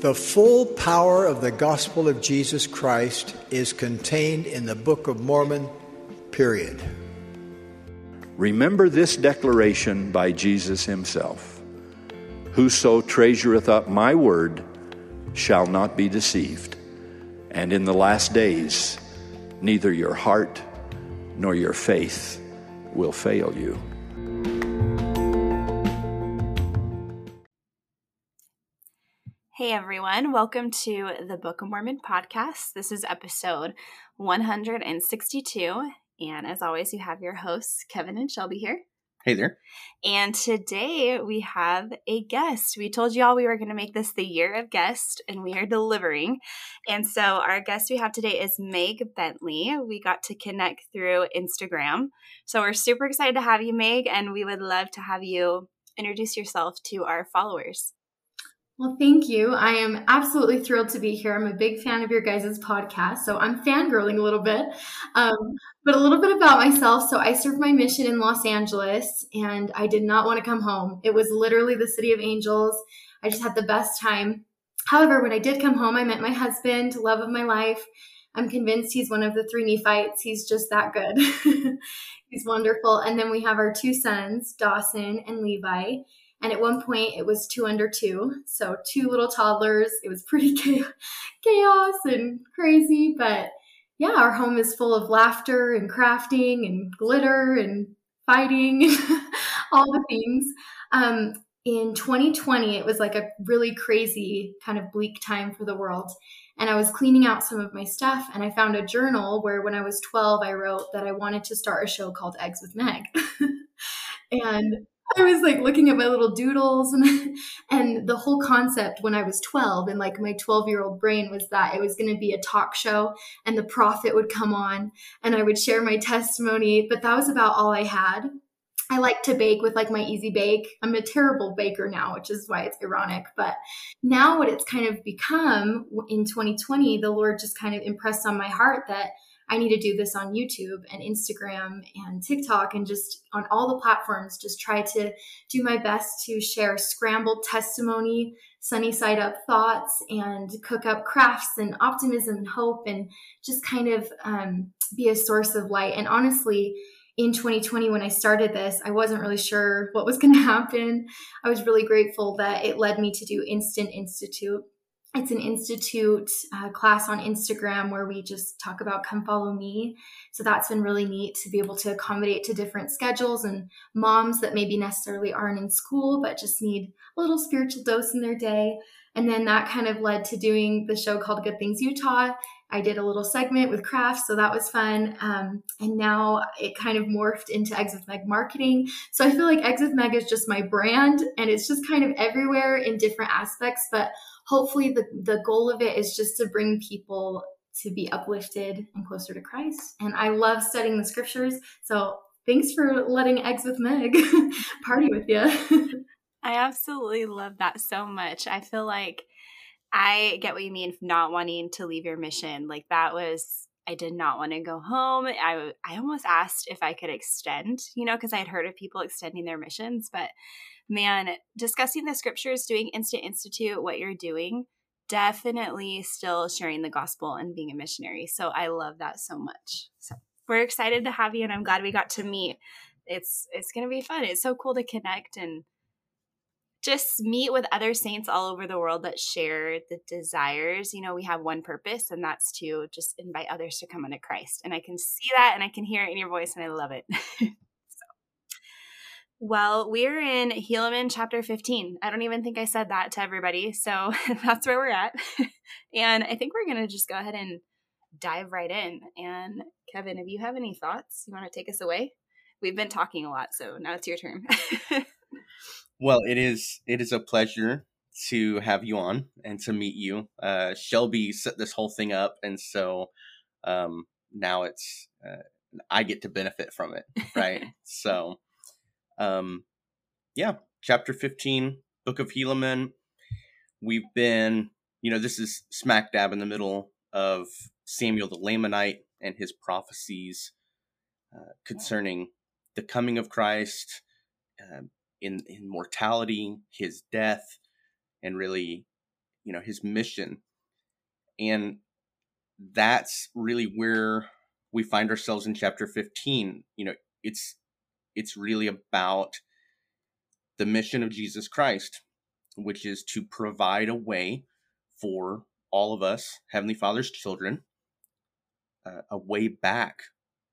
The full power of the gospel of Jesus Christ is contained in the Book of Mormon, period. Remember this declaration by Jesus himself Whoso treasureth up my word shall not be deceived. And in the last days, neither your heart nor your faith will fail you. Hey everyone, welcome to the Book of Mormon podcast. This is episode 162. And as always, you have your hosts, Kevin and Shelby here. Hey there. And today we have a guest. We told you all we were going to make this the year of guest, and we are delivering. And so our guest we have today is Meg Bentley. We got to connect through Instagram. So we're super excited to have you, Meg, and we would love to have you introduce yourself to our followers. Well, thank you. I am absolutely thrilled to be here. I'm a big fan of your guys' podcast, so I'm fangirling a little bit. Um, but a little bit about myself. So I served my mission in Los Angeles, and I did not want to come home. It was literally the city of angels. I just had the best time. However, when I did come home, I met my husband, love of my life. I'm convinced he's one of the three Nephites. He's just that good. he's wonderful. And then we have our two sons, Dawson and Levi and at one point, it was two under two. So, two little toddlers. It was pretty chaos and crazy. But yeah, our home is full of laughter and crafting and glitter and fighting, all the things. Um, in 2020, it was like a really crazy, kind of bleak time for the world. And I was cleaning out some of my stuff, and I found a journal where when I was 12, I wrote that I wanted to start a show called Eggs with Meg. and I was like looking at my little doodles and and the whole concept when I was 12 and like my 12 year old brain was that it was going to be a talk show and the prophet would come on and I would share my testimony, but that was about all I had. I like to bake with like my easy bake. I'm a terrible baker now, which is why it's ironic. But now, what it's kind of become in 2020, the Lord just kind of impressed on my heart that I need to do this on YouTube and Instagram and TikTok and just on all the platforms, just try to do my best to share scrambled testimony, sunny side up thoughts, and cook up crafts and optimism and hope and just kind of um, be a source of light. And honestly, in 2020 when I started this, I wasn't really sure what was going to happen. I was really grateful that it led me to do Instant Institute it's an institute uh, class on Instagram where we just talk about come follow me. So that's been really neat to be able to accommodate to different schedules and moms that maybe necessarily aren't in school but just need a little spiritual dose in their day. And then that kind of led to doing the show called Good Things Utah. I did a little segment with crafts, so that was fun. Um, and now it kind of morphed into Eggs with Meg marketing. So I feel like Eggs with Meg is just my brand and it's just kind of everywhere in different aspects. But hopefully the, the goal of it is just to bring people to be uplifted and closer to Christ. And I love studying the scriptures. So thanks for letting Eggs with Meg party with you. I absolutely love that so much. I feel like I get what you mean not wanting to leave your mission. Like that was I did not want to go home. I I almost asked if I could extend, you know, because I had heard of people extending their missions, but man, discussing the scriptures, doing Instant Institute, what you're doing, definitely still sharing the gospel and being a missionary. So I love that so much. So we're excited to have you and I'm glad we got to meet. It's it's to be fun. It's so cool to connect and just meet with other saints all over the world that share the desires. You know, we have one purpose, and that's to just invite others to come into Christ. And I can see that and I can hear it in your voice, and I love it. Well, we're in Helaman chapter 15. I don't even think I said that to everybody. So that's where we're at. and I think we're going to just go ahead and dive right in. And Kevin, if you have any thoughts, you want to take us away? We've been talking a lot, so now it's your turn. well, it is it is a pleasure to have you on and to meet you. Uh, Shelby set this whole thing up, and so um, now it's uh, I get to benefit from it, right? so um, yeah, chapter 15, Book of Helaman. We've been, you know, this is smack dab in the middle of Samuel the Lamanite and his prophecies uh, concerning the coming of Christ, uh, in in mortality, his death, and really, you know his mission and that's really where we find ourselves in chapter 15 you know it's it's really about the mission of Jesus Christ which is to provide a way for all of us heavenly father's children uh, a way back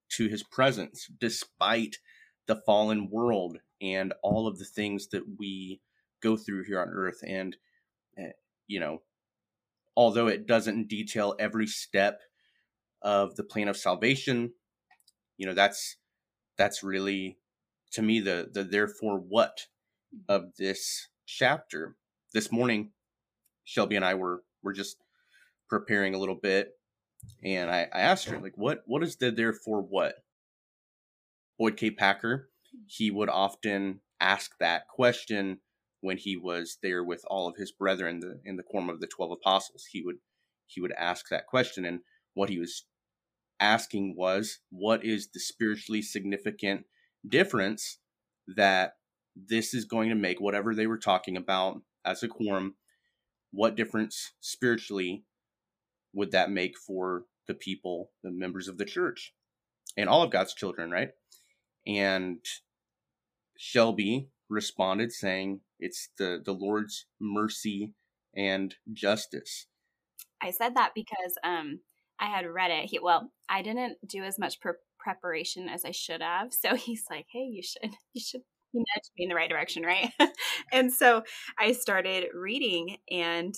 to his presence despite the fallen world and all of the things that we go through here on earth. And uh, you know although it doesn't detail every step of the plan of salvation you know that's that's really to me the the therefore what mm-hmm. of this chapter. This morning shelby and i were were just preparing a little bit and i i asked her like what what is the therefore what? Boyd k. Packer mm-hmm. he would often ask that question when he was there with all of his brethren in the, in the quorum of the 12 apostles. He would he would ask that question and what he was asking was what is the spiritually significant difference that this is going to make whatever they were talking about as a quorum what difference spiritually would that make for the people the members of the church and all of god's children right and shelby responded saying it's the the Lord's mercy and justice. I said that because um I had read it. He, well, I didn't do as much pre- preparation as I should have. So he's like, "Hey, you should you should he nudged me in the right direction, right?" and so I started reading and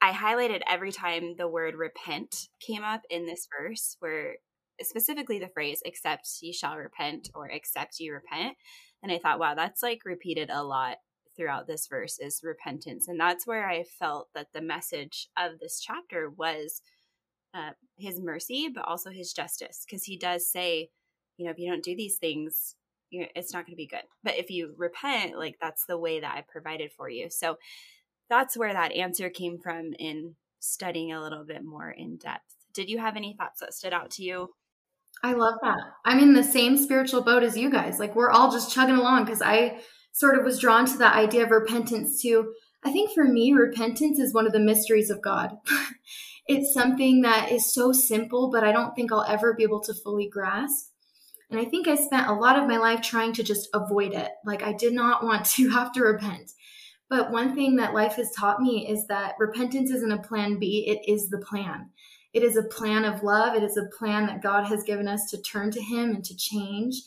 I highlighted every time the word repent came up in this verse where specifically the phrase except ye shall repent or except ye repent and i thought wow that's like repeated a lot throughout this verse is repentance. And that's where I felt that the message of this chapter was uh, his mercy, but also his justice. Because he does say, you know, if you don't do these things, you know, it's not going to be good. But if you repent, like that's the way that I provided for you. So that's where that answer came from in studying a little bit more in depth. Did you have any thoughts that stood out to you? I love that. I'm in the same spiritual boat as you guys. Like we're all just chugging along because I sort of was drawn to that idea of repentance too. I think for me, repentance is one of the mysteries of God. it's something that is so simple, but I don't think I'll ever be able to fully grasp. And I think I spent a lot of my life trying to just avoid it. Like I did not want to have to repent. But one thing that life has taught me is that repentance isn't a plan B, it is the plan. It is a plan of love. It is a plan that God has given us to turn to Him and to change.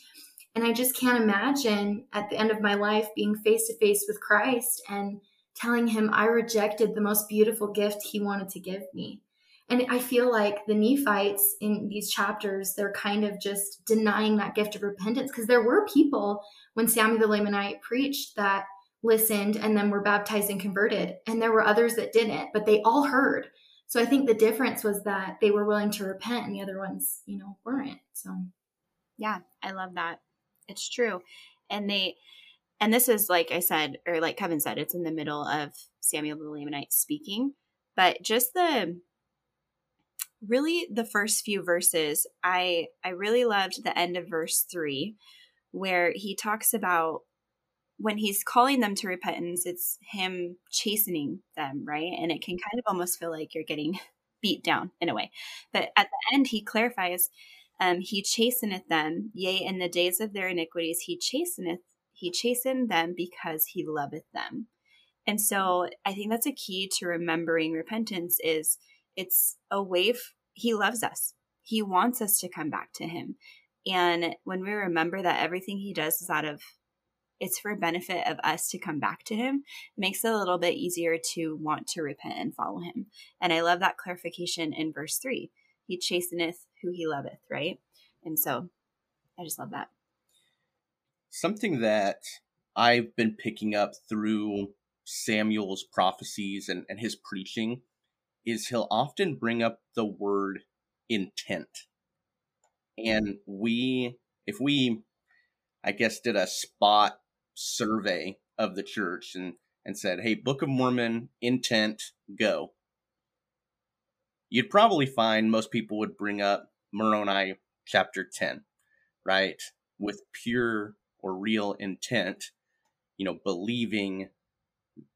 And I just can't imagine at the end of my life being face to face with Christ and telling him I rejected the most beautiful gift he wanted to give me. And I feel like the Nephites in these chapters, they're kind of just denying that gift of repentance because there were people when Samuel the Lamanite preached that listened and then were baptized and converted. And there were others that didn't, but they all heard. So I think the difference was that they were willing to repent and the other ones, you know, weren't. So, yeah, I love that. It's true. And they, and this is like I said, or like Kevin said, it's in the middle of Samuel the Lamanite speaking, but just the, really the first few verses, I, I really loved the end of verse three, where he talks about when he's calling them to repentance, it's him chastening them, right? And it can kind of almost feel like you're getting beat down in a way. But at the end, he clarifies um, he chasteneth them, yea, in the days of their iniquities he chasteneth, he chastened them because he loveth them. And so I think that's a key to remembering repentance is it's a way he loves us. He wants us to come back to him. And when we remember that everything he does is out of it's for benefit of us to come back to him it makes it a little bit easier to want to repent and follow him and i love that clarification in verse 3 he chasteneth who he loveth, right? And so I just love that. Something that I've been picking up through Samuel's prophecies and, and his preaching is he'll often bring up the word intent. And we, if we, I guess, did a spot survey of the church and, and said, hey, Book of Mormon, intent, go you'd probably find most people would bring up Moroni chapter 10, right? With pure or real intent, you know, believing,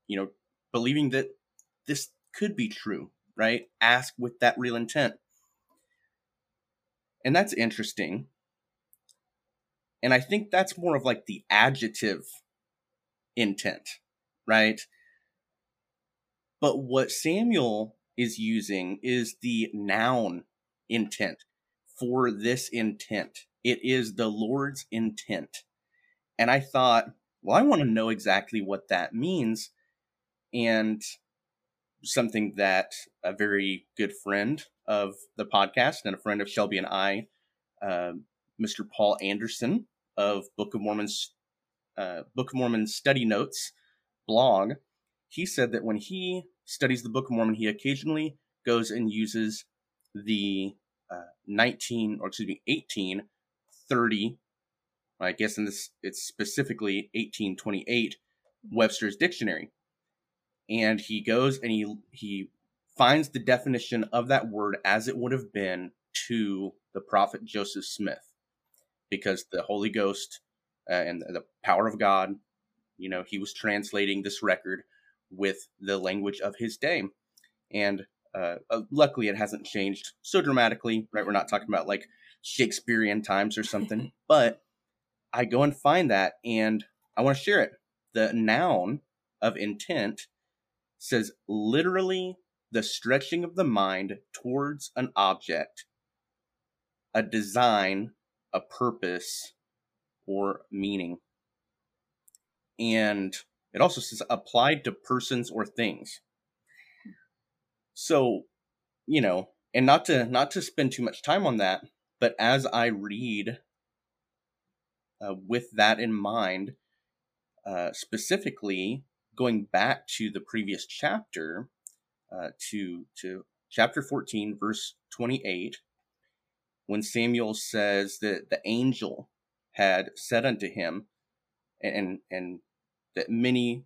you know, believing that this could be true, right? Ask with that real intent. And that's interesting. And I think that's more of like the adjective intent, right? But what Samuel is using is the noun intent for this intent. It is the Lord's intent. And I thought, well, I want to know exactly what that means. And something that a very good friend of the podcast and a friend of Shelby and I, uh, Mr. Paul Anderson of Book of Mormon's uh, Book of Mormon Study Notes blog, he said that when he studies the Book of Mormon, he occasionally goes and uses the uh, 19 or excuse me 1830 i guess in this it's specifically 1828 webster's dictionary and he goes and he he finds the definition of that word as it would have been to the prophet joseph smith because the holy ghost uh, and the power of god you know he was translating this record with the language of his day and uh, uh, luckily, it hasn't changed so dramatically, right? We're not talking about like Shakespearean times or something, but I go and find that and I want to share it. The noun of intent says literally the stretching of the mind towards an object, a design, a purpose, or meaning. And it also says applied to persons or things. So, you know, and not to not to spend too much time on that, but as I read uh, with that in mind, uh, specifically going back to the previous chapter, uh, to to chapter fourteen, verse twenty eight, when Samuel says that the angel had said unto him, and and that many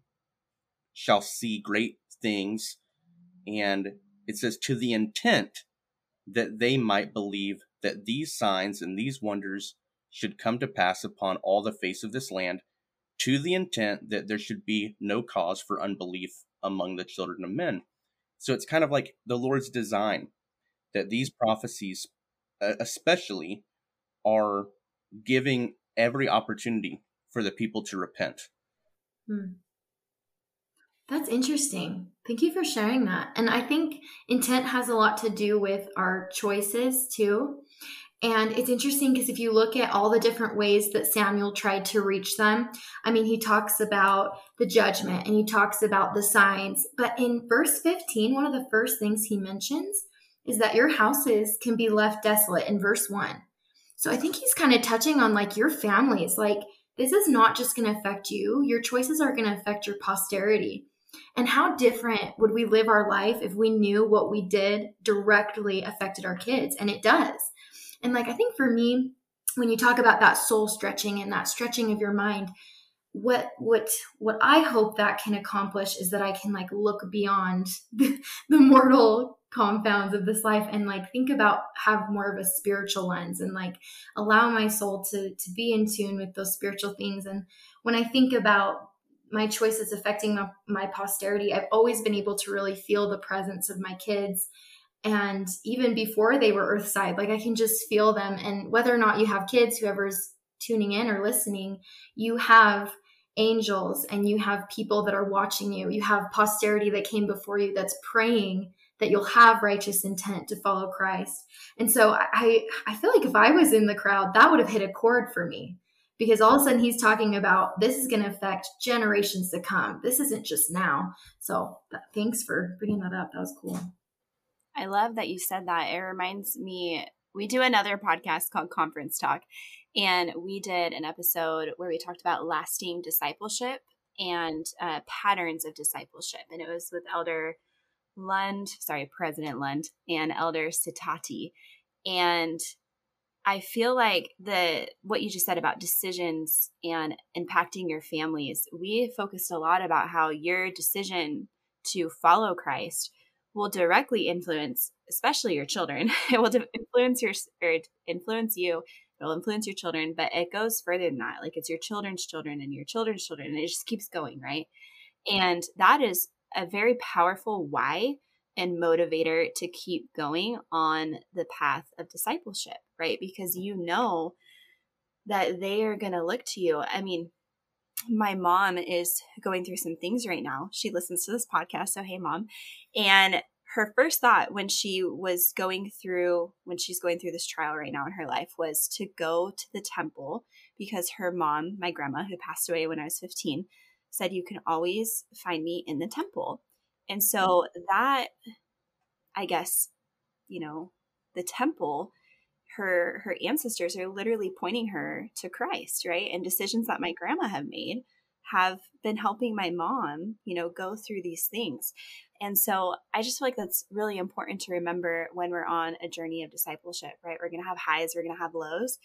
shall see great things, and it says, to the intent that they might believe that these signs and these wonders should come to pass upon all the face of this land, to the intent that there should be no cause for unbelief among the children of men. So it's kind of like the Lord's design that these prophecies, especially, are giving every opportunity for the people to repent. Hmm. That's interesting. Thank you for sharing that. And I think intent has a lot to do with our choices too. And it's interesting because if you look at all the different ways that Samuel tried to reach them, I mean, he talks about the judgment and he talks about the signs. But in verse 15, one of the first things he mentions is that your houses can be left desolate in verse 1. So I think he's kind of touching on like your families. Like, this is not just going to affect you, your choices are going to affect your posterity. And how different would we live our life if we knew what we did directly affected our kids? And it does. And like, I think for me, when you talk about that soul stretching and that stretching of your mind, what what what I hope that can accomplish is that I can like look beyond the, the mortal confounds of this life and like think about have more of a spiritual lens and like allow my soul to to be in tune with those spiritual things and when I think about my choices affecting my, my posterity, I've always been able to really feel the presence of my kids. And even before they were Earthside, like I can just feel them. And whether or not you have kids, whoever's tuning in or listening, you have angels and you have people that are watching you. You have posterity that came before you that's praying that you'll have righteous intent to follow Christ. And so I I feel like if I was in the crowd, that would have hit a chord for me because all of a sudden he's talking about this is going to affect generations to come. This isn't just now. So thanks for bringing that up. That was cool. I love that you said that. It reminds me, we do another podcast called Conference Talk, and we did an episode where we talked about lasting discipleship and uh, patterns of discipleship. And it was with Elder Lund, sorry, President Lund, and Elder Sitati. And I feel like the what you just said about decisions and impacting your families, we focused a lot about how your decision to follow Christ will directly influence, especially your children. it will influence your or influence you. It'll influence your children, but it goes further than that. Like it's your children's children and your children's children, and it just keeps going, right? And that is a very powerful why and motivator to keep going on the path of discipleship, right? Because you know that they are going to look to you. I mean, my mom is going through some things right now. She listens to this podcast, so hey mom. And her first thought when she was going through when she's going through this trial right now in her life was to go to the temple because her mom, my grandma who passed away when I was 15, said you can always find me in the temple. And so that I guess, you know, the temple her her ancestors are literally pointing her to Christ, right? And decisions that my grandma have made have been helping my mom, you know, go through these things. And so I just feel like that's really important to remember when we're on a journey of discipleship, right? We're going to have highs, we're going to have lows.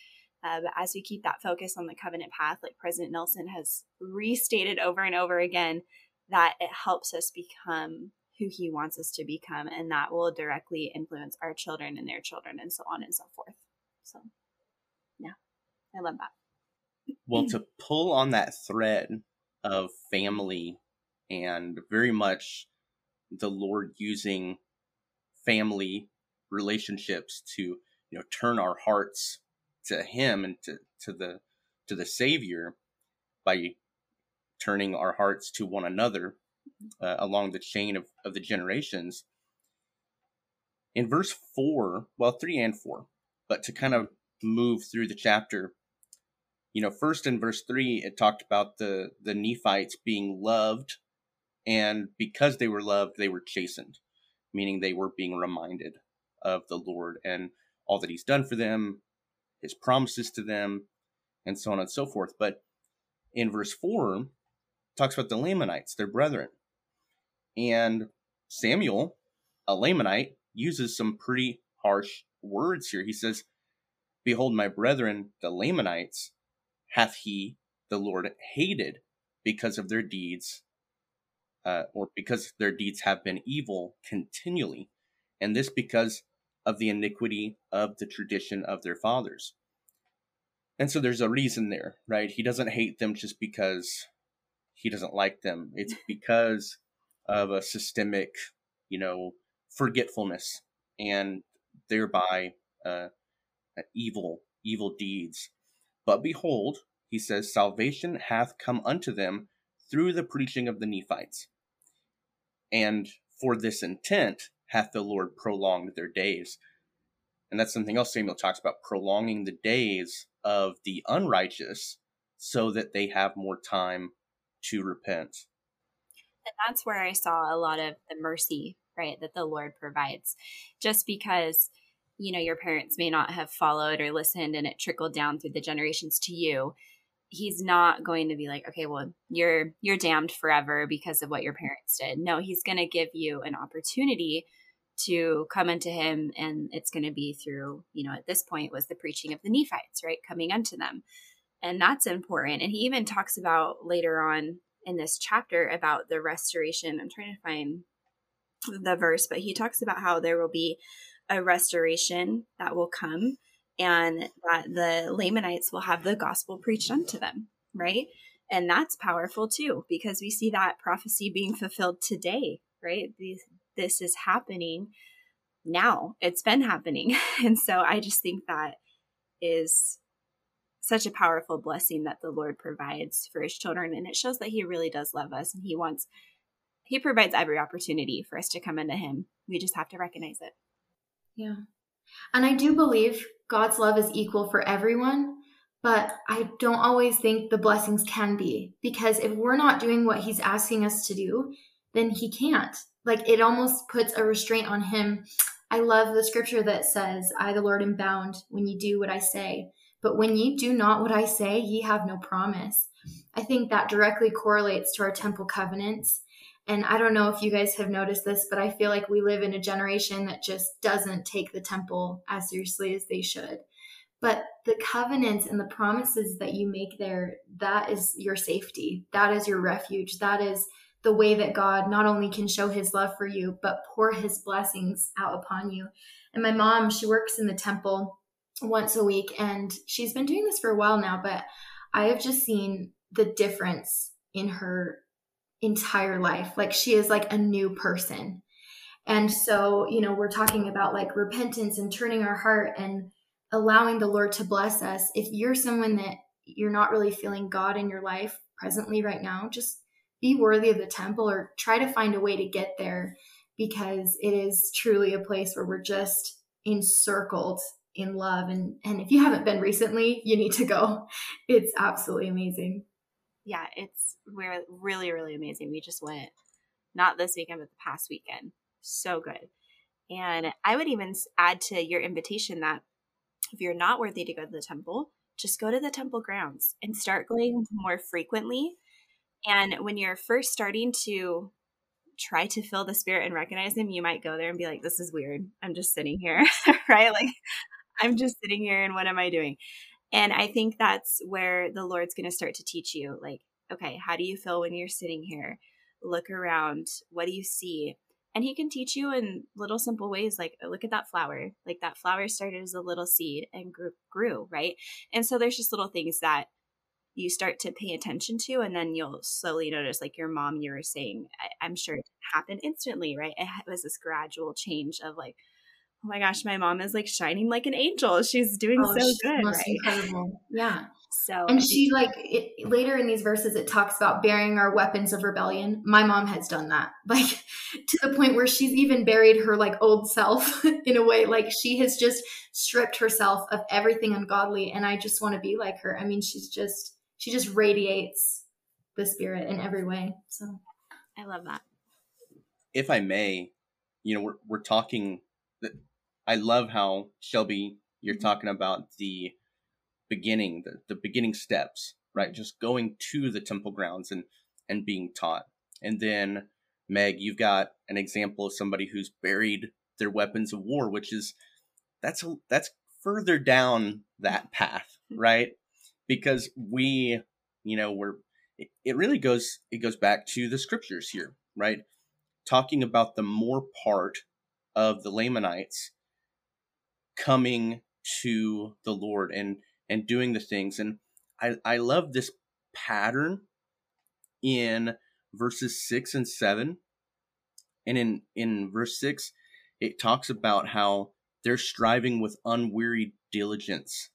Uh, but as we keep that focus on the covenant path, like President Nelson has restated over and over again, that it helps us become who he wants us to become. And that will directly influence our children and their children and so on and so forth. So, yeah, I love that. Well, to pull on that thread of family and very much the Lord using family relationships to you know turn our hearts to him and to, to the to the savior by turning our hearts to one another uh, along the chain of, of the generations. In verse 4, well, 3 and 4, but to kind of move through the chapter, you know, first in verse 3, it talked about the, the Nephites being loved, and because they were loved, they were chastened, meaning they were being reminded of the Lord and all that He's done for them, His promises to them, and so on and so forth. But in verse 4, talks about the Lamanites, their brethren. And Samuel, a Lamanite, uses some pretty harsh words here. He says, Behold, my brethren, the Lamanites, hath he, the Lord, hated because of their deeds, uh, or because their deeds have been evil continually, and this because of the iniquity of the tradition of their fathers. And so there's a reason there, right? He doesn't hate them just because he doesn't like them. It's because of a systemic, you know, forgetfulness and thereby uh, evil, evil deeds. But behold, he says, salvation hath come unto them through the preaching of the Nephites. And for this intent hath the Lord prolonged their days. And that's something else Samuel talks about prolonging the days of the unrighteous so that they have more time to repent. And that's where I saw a lot of the mercy, right, that the Lord provides. Just because, you know, your parents may not have followed or listened and it trickled down through the generations to you. He's not going to be like, okay, well, you're you're damned forever because of what your parents did. No, he's going to give you an opportunity to come unto him and it's going to be through, you know, at this point was the preaching of the Nephites, right? Coming unto them. And that's important. And he even talks about later on in this chapter about the restoration. I'm trying to find the verse, but he talks about how there will be a restoration that will come and that the Lamanites will have the gospel preached unto them, right? And that's powerful too, because we see that prophecy being fulfilled today, right? This is happening now. It's been happening. And so I just think that is such a powerful blessing that the Lord provides for his children. And it shows that he really does love us and he wants, he provides every opportunity for us to come into him. We just have to recognize it. Yeah. And I do believe God's love is equal for everyone, but I don't always think the blessings can be because if we're not doing what he's asking us to do, then he can't. Like it almost puts a restraint on him. I love the scripture that says, I, the Lord, am bound when you do what I say. But when ye do not what I say, ye have no promise. I think that directly correlates to our temple covenants. And I don't know if you guys have noticed this, but I feel like we live in a generation that just doesn't take the temple as seriously as they should. But the covenants and the promises that you make there, that is your safety. That is your refuge. That is the way that God not only can show his love for you, but pour his blessings out upon you. And my mom, she works in the temple once a week. And she's been doing this for a while now, but I have just seen the difference in her entire life. Like she is like a new person. And so, you know, we're talking about like repentance and turning our heart and allowing the Lord to bless us. If you're someone that you're not really feeling God in your life presently right now, just be worthy of the temple or try to find a way to get there because it is truly a place where we're just encircled in love and and if you haven't been recently you need to go. It's absolutely amazing. Yeah it's we're really really amazing. We just went not this weekend but the past weekend. So good. And i would even add to your invitation that if you're not worthy to go to the temple just go to the temple grounds and start going more frequently. And when you're first starting to try to feel the spirit and recognize him, you might go there and be like, this is weird. I'm just sitting here, right? Like, I'm just sitting here and what am I doing? And I think that's where the Lord's going to start to teach you, like, okay, how do you feel when you're sitting here? Look around. What do you see? And he can teach you in little simple ways, like oh, look at that flower. Like that flower started as a little seed and grew, grew, right? And so there's just little things that you start to pay attention to and then you'll slowly notice like your mom you were saying I, am sure it happened instantly right it was this gradual change of like oh my gosh my mom is like shining like an angel. She's doing oh, so she's good right? incredible. Yeah. So and she like it, later in these verses it talks about burying our weapons of rebellion. My mom has done that. Like to the point where she's even buried her like old self in a way. Like she has just stripped herself of everything ungodly and i just want to be like her. I mean she's just she just radiates the spirit in every way. So. I love that. If I may, you know, we're we're talking. I love how Shelby you're mm-hmm. talking about the beginning, the, the beginning steps, right? Just going to the temple grounds and and being taught, and then Meg, you've got an example of somebody who's buried their weapons of war, which is that's a, that's further down that path, mm-hmm. right? because we, you know, we're it really goes it goes back to the scriptures here, right? Talking about the more part of the Lamanites coming to the Lord and and doing the things. And I, I love this pattern in verses six and seven. And in, in verse six, it talks about how they're striving with unwearied diligence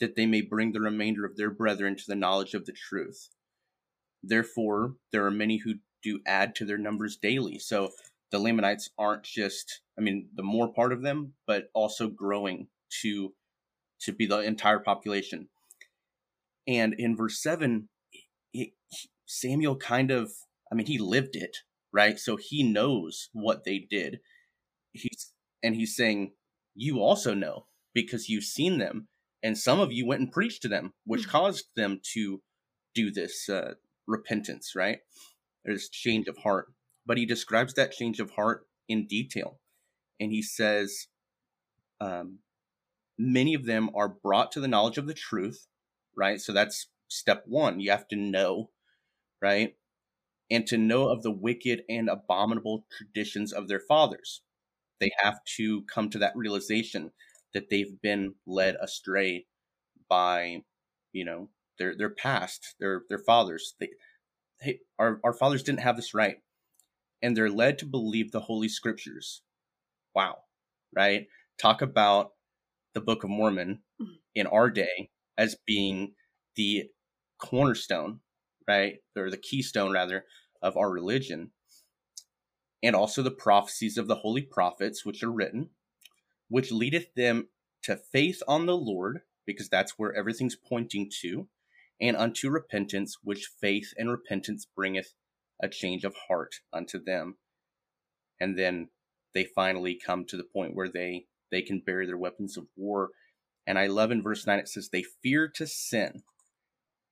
that they may bring the remainder of their brethren to the knowledge of the truth. Therefore, there are many who do add to their numbers daily. So the Lamanites aren't just, I mean, the more part of them, but also growing to to be the entire population. And in verse seven, it, Samuel kind of, I mean, he lived it, right? So he knows what they did. He's and he's saying, you also know because you've seen them and some of you went and preached to them, which mm-hmm. caused them to do this uh, repentance, right? There's change of heart. But he describes that change of heart in detail. And he says, um, many of them are brought to the knowledge of the truth, right? So that's step one. You have to know, right? And to know of the wicked and abominable traditions of their fathers. They have to come to that realization that they've been led astray by, you know, their their past, their their fathers. They, hey, our our fathers didn't have this right, and they're led to believe the holy scriptures. Wow, right? Talk about the Book of Mormon mm-hmm. in our day as being the cornerstone, right, or the keystone rather of our religion, and also the prophecies of the holy prophets which are written which leadeth them to faith on the Lord, because that's where everything's pointing to, and unto repentance, which faith and repentance bringeth a change of heart unto them. And then they finally come to the point where they they can bury their weapons of war. And I love in verse 9 it says they fear to sin.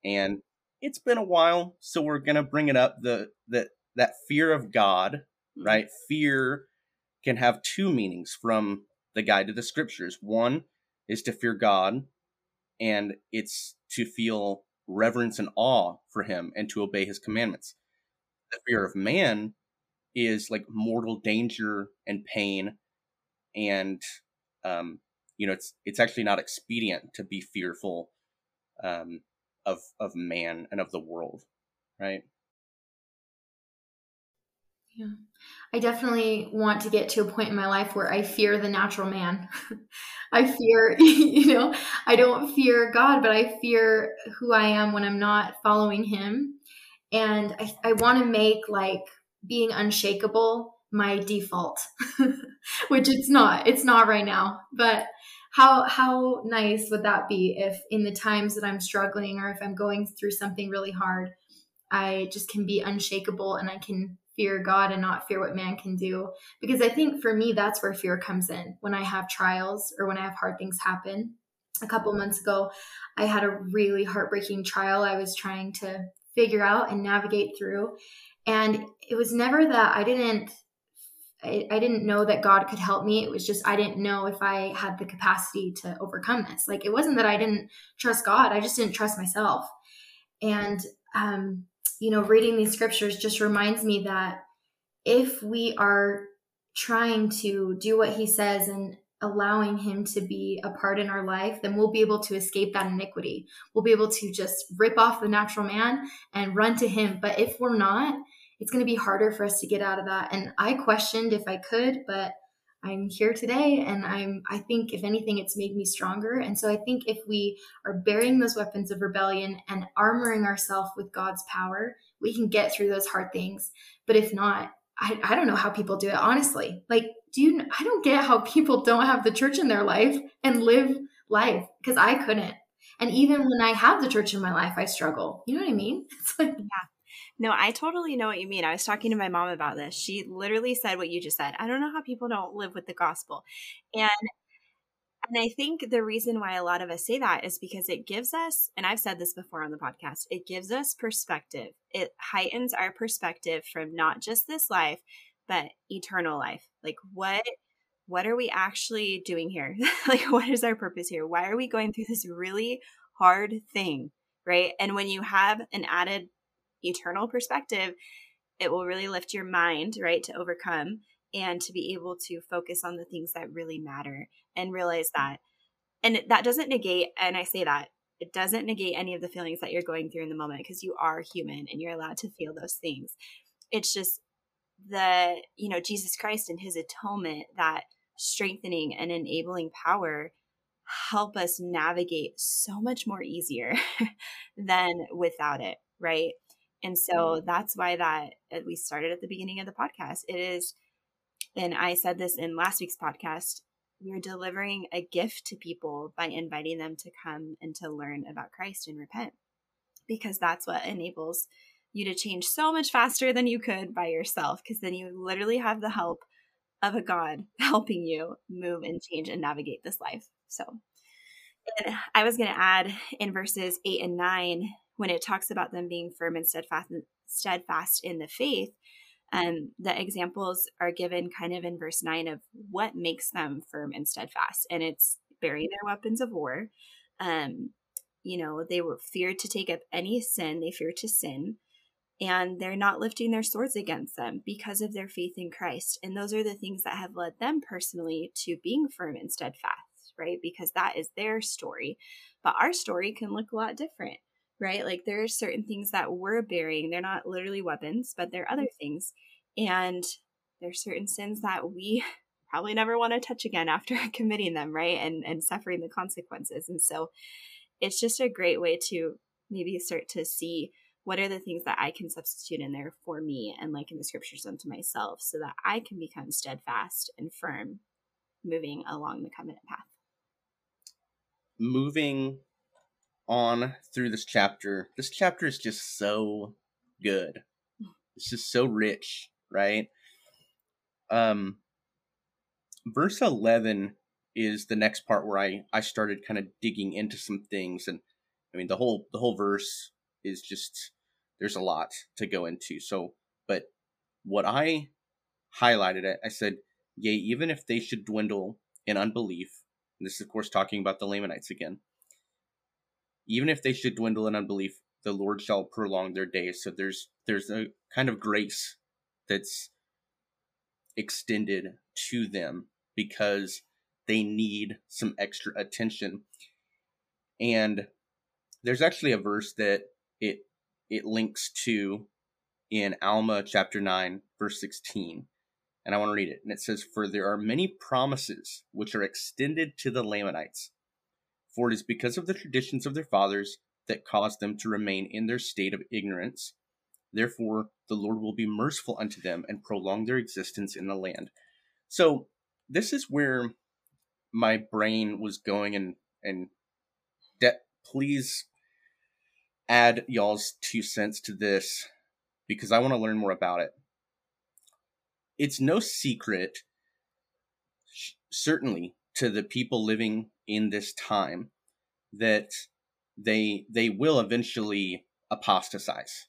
And it's been a while, so we're gonna bring it up. The that that fear of God, mm-hmm. right? Fear can have two meanings from the guide to the scriptures. One is to fear God, and it's to feel reverence and awe for him and to obey his commandments. The fear of man is like mortal danger and pain and um, you know it's it's actually not expedient to be fearful um, of of man and of the world right Yeah. I definitely want to get to a point in my life where I fear the natural man. I fear, you know, I don't fear God, but I fear who I am when I'm not following him. And I, I want to make like being unshakable my default, which it's not. It's not right now. But how how nice would that be if in the times that I'm struggling or if I'm going through something really hard, I just can be unshakable and I can fear God and not fear what man can do. Because I think for me, that's where fear comes in when I have trials or when I have hard things happen. A couple months ago, I had a really heartbreaking trial I was trying to figure out and navigate through. And it was never that I didn't. I, I didn't know that God could help me. It was just I didn't know if I had the capacity to overcome this. Like it wasn't that I didn't trust God; I just didn't trust myself. And um, you know, reading these scriptures just reminds me that if we are trying to do what he says and allowing him to be a part in our life, then we'll be able to escape that iniquity. We'll be able to just rip off the natural man and run to him. But if we're not, it's going to be harder for us to get out of that. And I questioned if I could, but I'm here today and I'm I think if anything it's made me stronger. And so I think if we are burying those weapons of rebellion and armoring ourselves with God's power, we can get through those hard things. But if not, I, I don't know how people do it honestly. Like do you I don't get how people don't have the church in their life and live life because I couldn't. And even when I have the church in my life, I struggle. You know what I mean? It's like yeah. No, I totally know what you mean. I was talking to my mom about this. She literally said what you just said. I don't know how people don't live with the gospel. And and I think the reason why a lot of us say that is because it gives us, and I've said this before on the podcast, it gives us perspective. It heightens our perspective from not just this life, but eternal life. Like what what are we actually doing here? like what is our purpose here? Why are we going through this really hard thing? Right? And when you have an added eternal perspective, it will really lift your mind, right, to overcome and to be able to focus on the things that really matter and realize that. And that doesn't negate, and I say that, it doesn't negate any of the feelings that you're going through in the moment because you are human and you're allowed to feel those things. It's just the, you know, Jesus Christ and his atonement, that strengthening and enabling power help us navigate so much more easier than without it, right? And so mm-hmm. that's why that uh, we started at the beginning of the podcast. It is, and I said this in last week's podcast, we're delivering a gift to people by inviting them to come and to learn about Christ and repent because that's what enables you to change so much faster than you could by yourself because then you literally have the help of a God helping you move and change and navigate this life. So, and I was going to add in verses 8 and 9 when it talks about them being firm and steadfast, steadfast in the faith, um, the examples are given kind of in verse 9 of what makes them firm and steadfast. And it's burying their weapons of war. Um, you know, they were feared to take up any sin, they feared to sin. And they're not lifting their swords against them because of their faith in Christ. And those are the things that have led them personally to being firm and steadfast, right? Because that is their story. But our story can look a lot different right? Like there are certain things that we're bearing. They're not literally weapons, but they're other mm-hmm. things. And there's certain sins that we probably never want to touch again after committing them, right? And and suffering the consequences. And so it's just a great way to maybe start to see what are the things that I can substitute in there for me and like in the scriptures unto myself so that I can become steadfast and firm moving along the covenant path. Moving on through this chapter. This chapter is just so good. It's just so rich, right? Um verse 11 is the next part where I I started kind of digging into some things and I mean the whole the whole verse is just there's a lot to go into. So, but what I highlighted it, I said, "Yea, even if they should dwindle in unbelief." And this is of course talking about the Lamanites again even if they should dwindle in unbelief, the Lord shall prolong their days. So there's there's a kind of grace that's extended to them because they need some extra attention. And there's actually a verse that it it links to in Alma chapter 9 verse 16, and I want to read it. And it says, For there are many promises which are extended to the Lamanites. For it is because of the traditions of their fathers that caused them to remain in their state of ignorance. Therefore, the Lord will be merciful unto them and prolong their existence in the land. So, this is where my brain was going, and and de- please add y'all's two cents to this because I want to learn more about it. It's no secret, certainly to the people living in this time, that they they will eventually apostatize,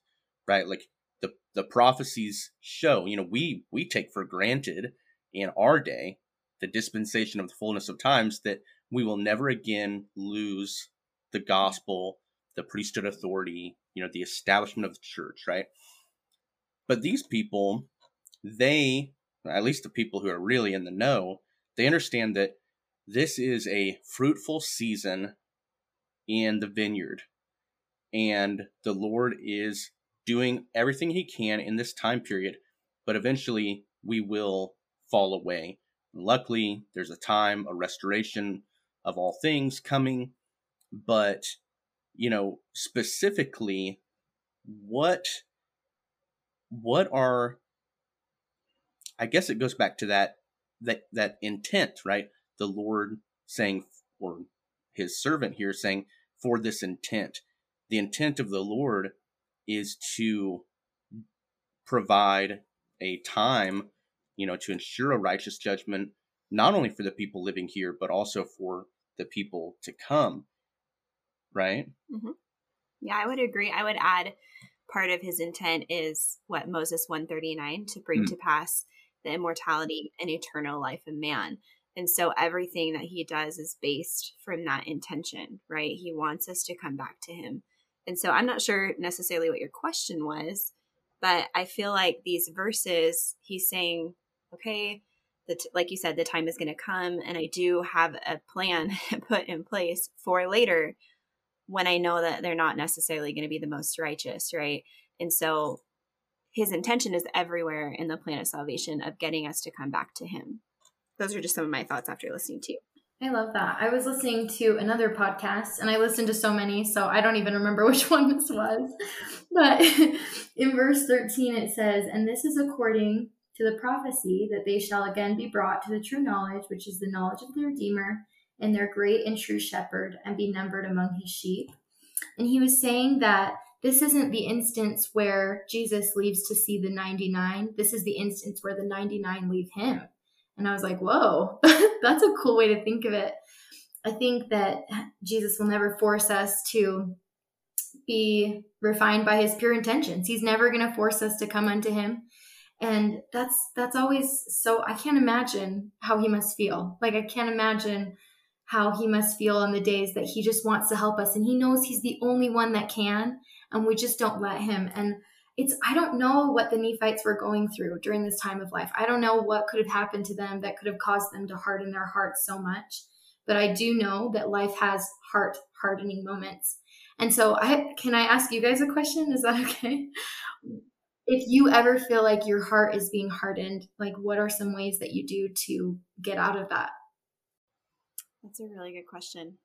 right? Like the the prophecies show. You know, we we take for granted in our day the dispensation of the fullness of times that we will never again lose the gospel, the priesthood authority, you know, the establishment of the church, right? But these people, they, at least the people who are really in the know, they understand that this is a fruitful season in the vineyard. And the Lord is doing everything he can in this time period, but eventually we will fall away. Luckily, there's a time, a restoration of all things coming. But, you know, specifically, what what are I guess it goes back to that that that intent, right? The Lord saying or his servant here saying for this intent. The intent of the Lord is to provide a time, you know, to ensure a righteous judgment not only for the people living here but also for the people to come. Right? Mm-hmm. Yeah, I would agree. I would add part of his intent is what Moses 139 to bring mm. to pass the immortality and eternal life of man. And so everything that he does is based from that intention, right? He wants us to come back to him. And so I'm not sure necessarily what your question was, but I feel like these verses, he's saying, okay, that like you said, the time is going to come, and I do have a plan put in place for later when I know that they're not necessarily going to be the most righteous, right? And so his intention is everywhere in the plan of salvation of getting us to come back to him. Those are just some of my thoughts after listening to you. I love that. I was listening to another podcast and I listened to so many, so I don't even remember which one this was. But in verse 13, it says, And this is according to the prophecy that they shall again be brought to the true knowledge, which is the knowledge of the Redeemer and their great and true shepherd and be numbered among his sheep. And he was saying that this isn't the instance where Jesus leaves to see the 99. This is the instance where the 99 leave him. And I was like, whoa, that's a cool way to think of it. I think that Jesus will never force us to be refined by his pure intentions. He's never going to force us to come unto him. And that's that's always so I can't imagine how he must feel. Like I can't imagine how he must feel on the days that he just wants to help us and he knows he's the only one that can and we just don't let him and it's i don't know what the nephites were going through during this time of life. I don't know what could have happened to them that could have caused them to harden their hearts so much but i do know that life has heart hardening moments. And so i can i ask you guys a question? Is that okay? If you ever feel like your heart is being hardened like what are some ways that you do to get out of that? That's a really good question.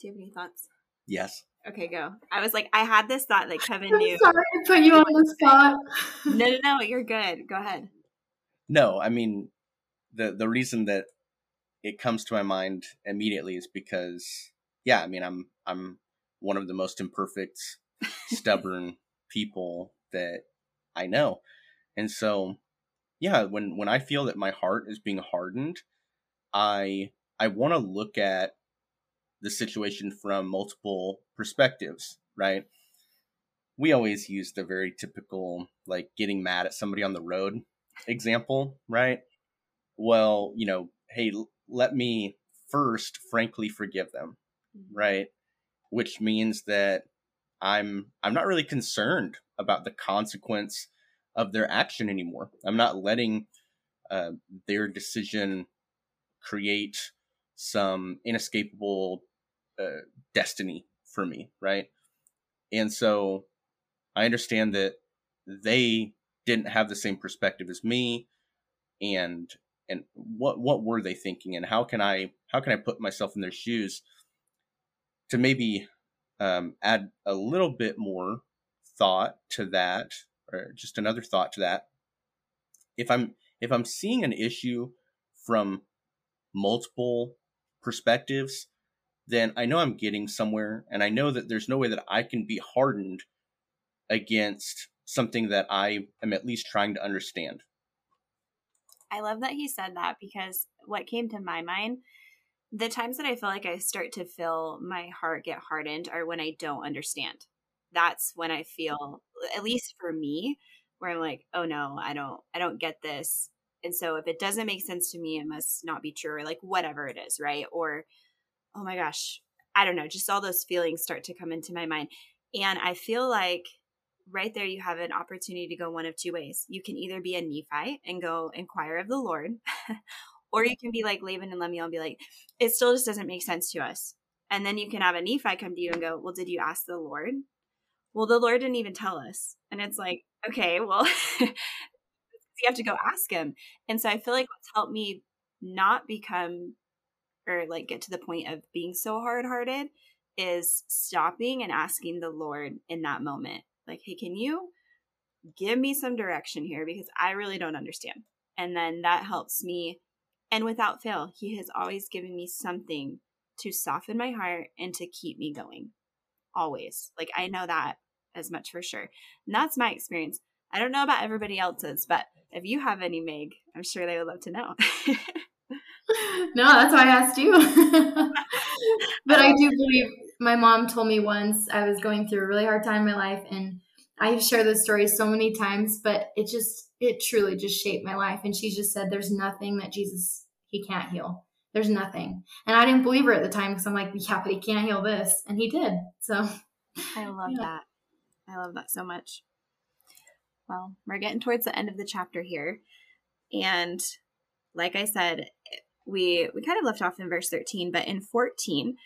Do you have any thoughts? Yes. Okay, go. I was like, I had this thought that Kevin knew. sorry to put you on the spot. no, no, no, you're good. Go ahead. No, I mean, the the reason that it comes to my mind immediately is because, yeah, I mean, I'm I'm one of the most imperfect, stubborn people that I know, and so, yeah, when when I feel that my heart is being hardened, I I want to look at the situation from multiple perspectives, right? We always use the very typical, like, getting mad at somebody on the road example, right? Well, you know, hey, let me first frankly forgive them, mm-hmm. right? Which means that I'm I'm not really concerned about the consequence of their action anymore. I'm not letting uh, their decision create some inescapable uh, destiny for me, right? And so I understand that they didn't have the same perspective as me and and what what were they thinking and how can I how can I put myself in their shoes to maybe um, add a little bit more thought to that or just another thought to that if I'm if I'm seeing an issue from multiple perspectives then I know I'm getting somewhere and I know that there's no way that I can be hardened against something that I am at least trying to understand. I love that he said that because what came to my mind, the times that I feel like I start to feel my heart get hardened are when I don't understand. That's when I feel, at least for me, where I'm like, oh no, I don't, I don't get this. And so if it doesn't make sense to me, it must not be true, or like whatever it is, right? Or, oh my gosh, I don't know, just all those feelings start to come into my mind. And I feel like right there you have an opportunity to go one of two ways. You can either be a Nephite and go inquire of the Lord, or you can be like Laman and Lemuel and be like, it still just doesn't make sense to us. And then you can have a Nephi come to you and go, well, did you ask the Lord? Well, the Lord didn't even tell us. And it's like, okay, well, you have to go ask him. And so I feel like what's helped me not become or like get to the point of being so hard hearted is stopping and asking the Lord in that moment like, hey, can you give me some direction here because I really don't understand. And then that helps me. And without fail, he has always given me something to soften my heart and to keep me going. Always. Like, I know that as much for sure. And that's my experience. I don't know about everybody else's, but if you have any, Meg, I'm sure they would love to know. no, that's why I asked you. but I do believe my mom told me once I was going through a really hard time in my life, and I've shared this story so many times, but it just, it truly just shaped my life. And she just said, There's nothing that Jesus, he can't heal. There's nothing. And I didn't believe her at the time because I'm like, Yeah, but he can't heal this. And he did. So I love yeah. that. I love that so much. Well, we're getting towards the end of the chapter here. And like I said, we we kind of left off in verse 13, but in 14,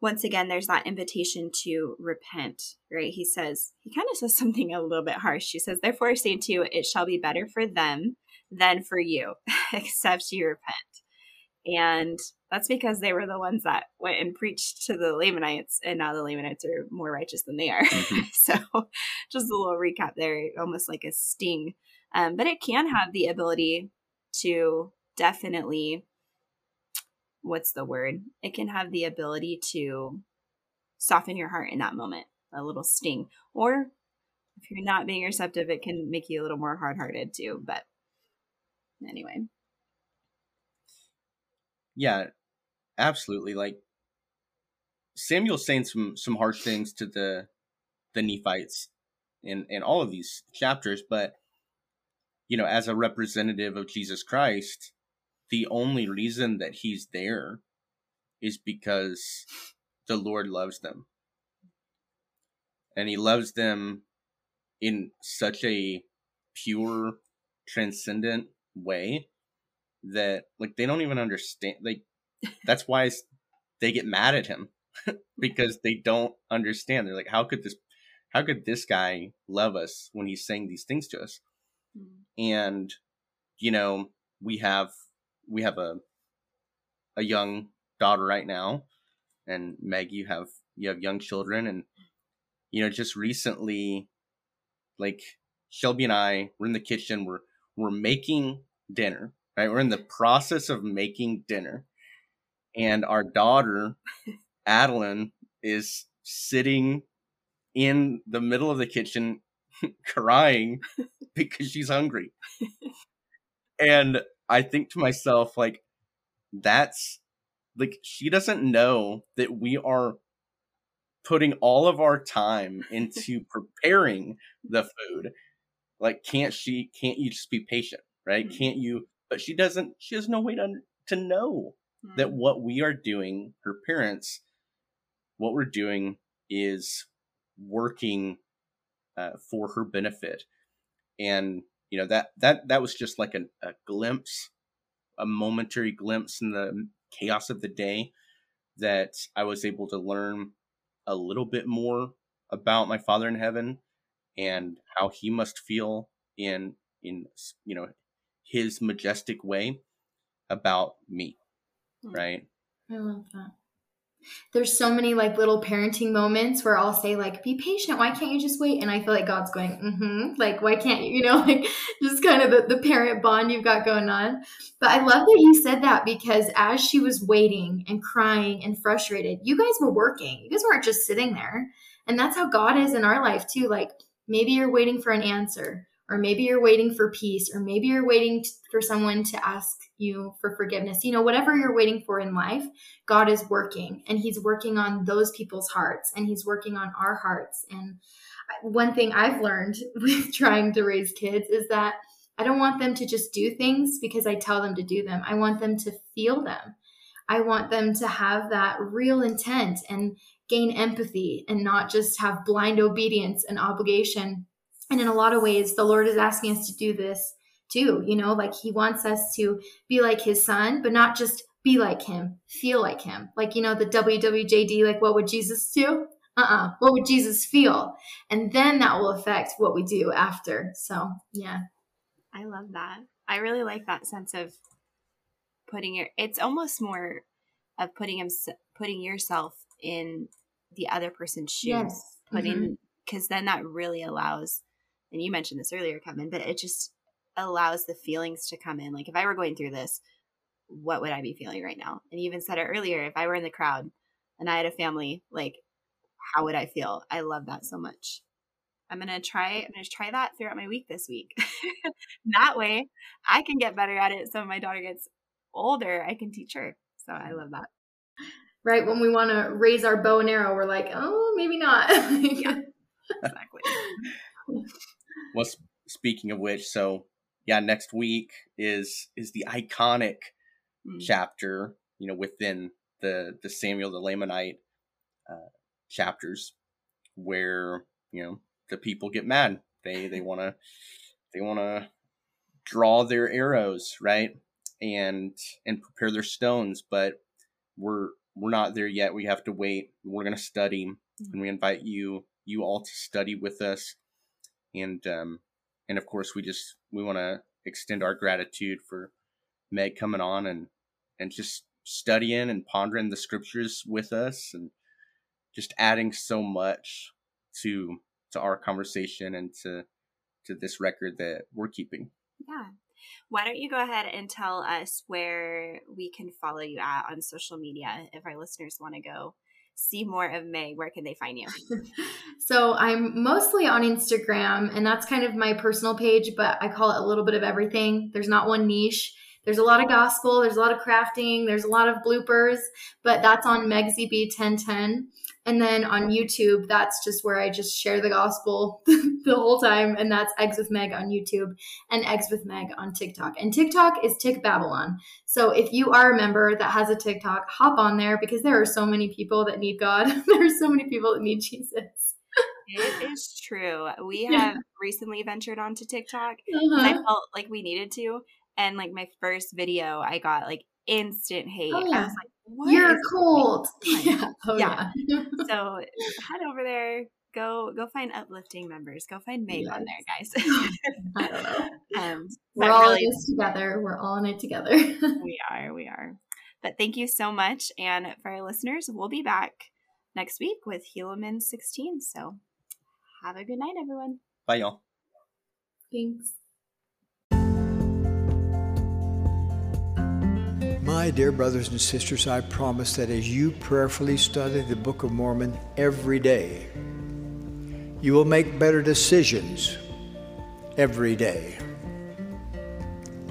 once again, there's that invitation to repent, right? He says, he kind of says something a little bit harsh. He says, Therefore, I say to you, it shall be better for them than for you, except you repent. And that's because they were the ones that went and preached to the Lamanites, and now the Lamanites are more righteous than they are. Mm-hmm. so, just a little recap there, almost like a sting. Um, but it can have the ability to definitely what's the word? It can have the ability to soften your heart in that moment, a little sting. Or if you're not being receptive, it can make you a little more hard hearted too. But anyway. Yeah, absolutely. Like Samuel's saying some some harsh things to the the Nephites in in all of these chapters, but you know, as a representative of Jesus Christ, the only reason that he's there is because the Lord loves them. And he loves them in such a pure, transcendent way that like they don't even understand like that's why they get mad at him because they don't understand. They're like, how could this how could this guy love us when he's saying these things to us? Mm-hmm. And you know, we have we have a a young daughter right now, and Meg, you have you have young children, and you know, just recently, like Shelby and I, we're in the kitchen, we're we're making dinner, right? We're in the process of making dinner, and our daughter, Adeline, is sitting in the middle of the kitchen crying because she's hungry. and I think to myself, like, that's like she doesn't know that we are putting all of our time into preparing the food. Like, can't she? Can't you just be patient, right? Mm-hmm. Can't you? But she doesn't. She has no way to to know mm-hmm. that what we are doing, her parents, what we're doing is working uh, for her benefit, and you know that that that was just like a, a glimpse a momentary glimpse in the chaos of the day that i was able to learn a little bit more about my father in heaven and how he must feel in in you know his majestic way about me, Hmm. right? I love that. There's so many like little parenting moments where I'll say like, "Be patient. Why can't you just wait?" And I feel like God's going, "Mm-hmm." Like, why can't you? You know, like just kind of the, the parent bond you've got going on. But I love that you said that because as she was waiting and crying and frustrated, you guys were working. You guys weren't just sitting there. And that's how God is in our life too. Like maybe you're waiting for an answer, or maybe you're waiting for peace, or maybe you're waiting for someone to ask you for forgiveness. You know, whatever you're waiting for in life, God is working and He's working on those people's hearts and He's working on our hearts. And one thing I've learned with trying to raise kids is that I don't want them to just do things because I tell them to do them. I want them to feel them. I want them to have that real intent and gain empathy and not just have blind obedience and obligation. And in a lot of ways, the Lord is asking us to do this too. You know, like He wants us to be like His Son, but not just be like Him, feel like Him. Like, you know, the WWJD, like, what would Jesus do? Uh uh-uh. uh What would Jesus feel? And then that will affect what we do after. So, yeah. I love that. I really like that sense of putting your. It's almost more of putting him putting yourself in the other person's shoes. Yes. Putting because then that really allows. And you mentioned this earlier, Kevin, but it just allows the feelings to come in. Like if I were going through this, what would I be feeling right now? And you even said it earlier. If I were in the crowd and I had a family, like how would I feel? I love that so much. I'm gonna try. I'm gonna try that throughout my week this week. that way, I can get better at it. So my daughter gets older, I can teach her. So I love that. Right when we want to raise our bow and arrow, we're like, oh, maybe not. yeah, exactly. Well, speaking of which, so yeah, next week is is the iconic mm. chapter, you know, within the the Samuel the Lamanite uh, chapters, where you know the people get mad. They they want to they want to draw their arrows, right? And and prepare their stones, but we're we're not there yet. We have to wait. We're going to study mm-hmm. and we invite you you all to study with us. And um and of course we just we want to extend our gratitude for Meg coming on and and just studying and pondering the scriptures with us and just adding so much to to our conversation and to to this record that we're keeping. Yeah. Why don't you go ahead and tell us where we can follow you at on social media if our listeners want to go see more of Meg? Where can they find you? so I'm mostly on Instagram, and that's kind of my personal page, but I call it a little bit of everything. There's not one niche. There's a lot of gospel, there's a lot of crafting, there's a lot of bloopers, but that's on MegZB1010. And then on YouTube, that's just where I just share the gospel the whole time. And that's Eggs with Meg on YouTube and Eggs with Meg on TikTok. And TikTok is Tick Babylon. So if you are a member that has a TikTok, hop on there because there are so many people that need God. there are so many people that need Jesus. it is true. We have recently ventured onto TikTok. Uh-huh. I felt like we needed to. And like my first video, I got like instant hate. Oh, yeah. I was like, what You're cold. Yeah. Oh, yeah. yeah. so head over there. Go go find uplifting members. Go find Meg yes. on there, guys. I don't know. Um, We're all really, in this together. We're all in it together. we are. We are. But thank you so much. And for our listeners, we'll be back next week with Helaman 16. So have a good night, everyone. Bye, y'all. Thanks. My dear brothers and sisters, I promise that as you prayerfully study the Book of Mormon every day, you will make better decisions every day.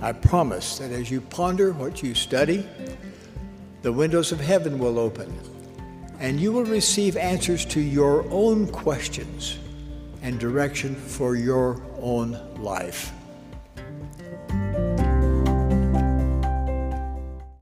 I promise that as you ponder what you study, the windows of heaven will open and you will receive answers to your own questions and direction for your own life.